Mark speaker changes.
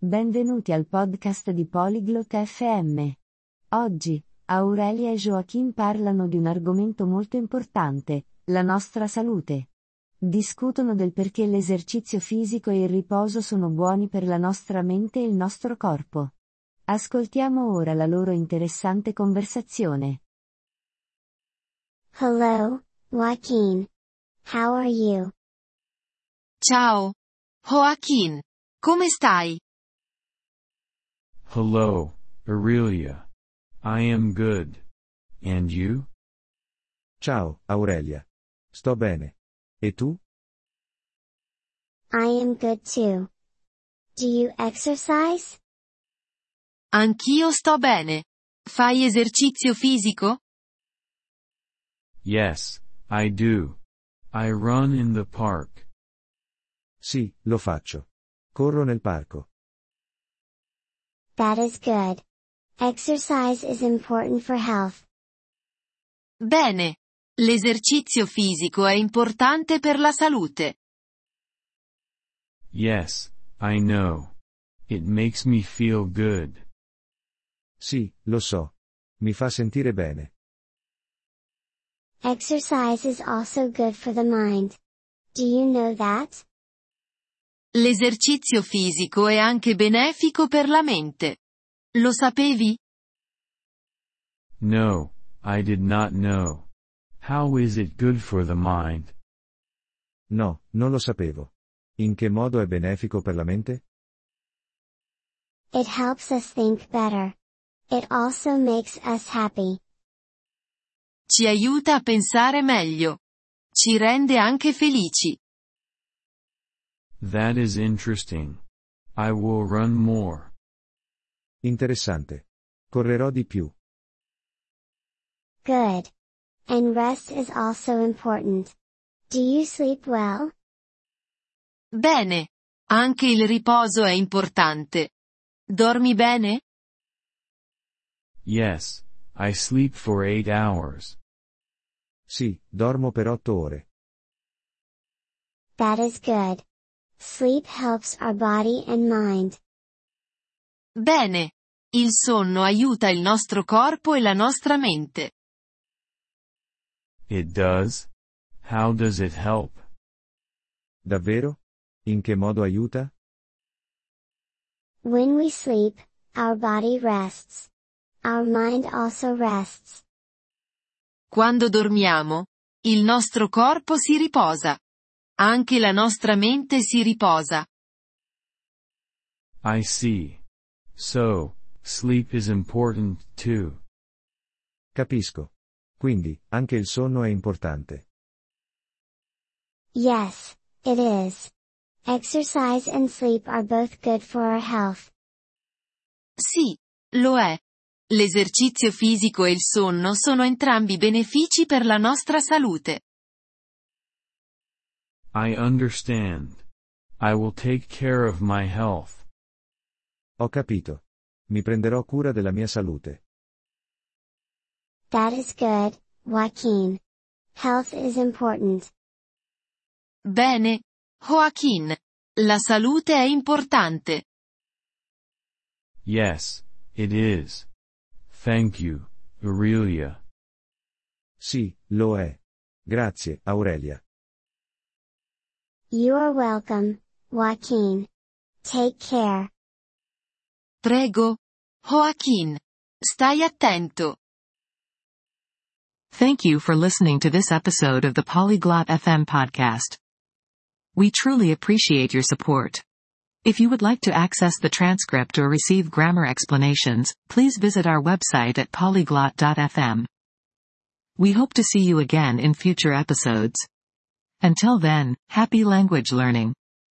Speaker 1: Benvenuti al podcast di Polyglot FM. Oggi, Aurelia e Joachim parlano di un argomento molto importante, la nostra salute. Discutono del perché l'esercizio fisico e il riposo sono buoni per la nostra mente e il nostro corpo. Ascoltiamo ora la loro interessante conversazione.
Speaker 2: Hello, Joaquin. How are you?
Speaker 3: Ciao. Joaquin. Come stai?
Speaker 4: Hello, Aurelia. I am good. And you?
Speaker 5: Ciao, Aurelia. Sto bene. E tu?
Speaker 2: I am good too. Do you exercise?
Speaker 3: Anch'io sto bene. Fai esercizio fisico?
Speaker 4: Yes, I do. I run in the park.
Speaker 5: Sì, lo faccio. Corro nel parco.
Speaker 2: That is good. Exercise is important for health.
Speaker 3: Bene. L'esercizio fisico è importante per la salute.
Speaker 4: Yes, I know. It makes me feel good.
Speaker 5: Sì, lo so. Mi fa sentire bene.
Speaker 2: Exercise is also good for the mind. Do you know that?
Speaker 3: L'esercizio fisico è anche benefico per la mente. Lo sapevi?
Speaker 4: No, I did not know. How is it good for the mind?
Speaker 5: No, non lo sapevo. In che modo è benefico per la mente?
Speaker 2: It helps us think better. It also makes us happy.
Speaker 3: Ci aiuta a pensare meglio. Ci rende anche felici.
Speaker 4: That is interesting. I will run more.
Speaker 5: Interessante. Correrò di più.
Speaker 2: Good. And rest is also important. Do you sleep well?
Speaker 3: Bene. Anche il riposo è importante. Dormi bene?
Speaker 4: Yes, I sleep for eight hours.
Speaker 5: Sì, dormo per otto ore.
Speaker 2: That is good. Sleep helps our body and mind.
Speaker 3: Bene. Il sonno aiuta il nostro corpo e la nostra mente.
Speaker 4: It does? How does it help?
Speaker 5: Davvero? In che modo aiuta?
Speaker 2: When we sleep, our body rests. Our mind also rests.
Speaker 3: Quando dormiamo, il nostro corpo si riposa. Anche la nostra mente si riposa.
Speaker 4: I see. So, sleep is important too.
Speaker 5: Capisco. Quindi, anche il sonno è importante.
Speaker 2: Yes, it is. Exercise and sleep are both good for our health.
Speaker 3: Sì, lo è. L'esercizio fisico e il sonno sono entrambi benefici per la nostra salute.
Speaker 4: I understand. I will take care of my health.
Speaker 5: Ho capito. Mi prenderò cura della mia salute.
Speaker 2: That is good, Joaquin. Health is important.
Speaker 3: Bene. Joaquin. La salute è importante.
Speaker 4: Yes, it is. Thank you, Aurelia.
Speaker 5: Sì, lo è. Grazie, Aurelia.
Speaker 2: You are welcome, Joaquin. Take care.
Speaker 3: Prego. Joaquin. Stai attento.
Speaker 6: Thank you for listening to this episode of the Polyglot FM podcast. We truly appreciate your support. If you would like to access the transcript or receive grammar explanations, please visit our website at polyglot.fm. We hope to see you again in future episodes. Until then, happy language learning.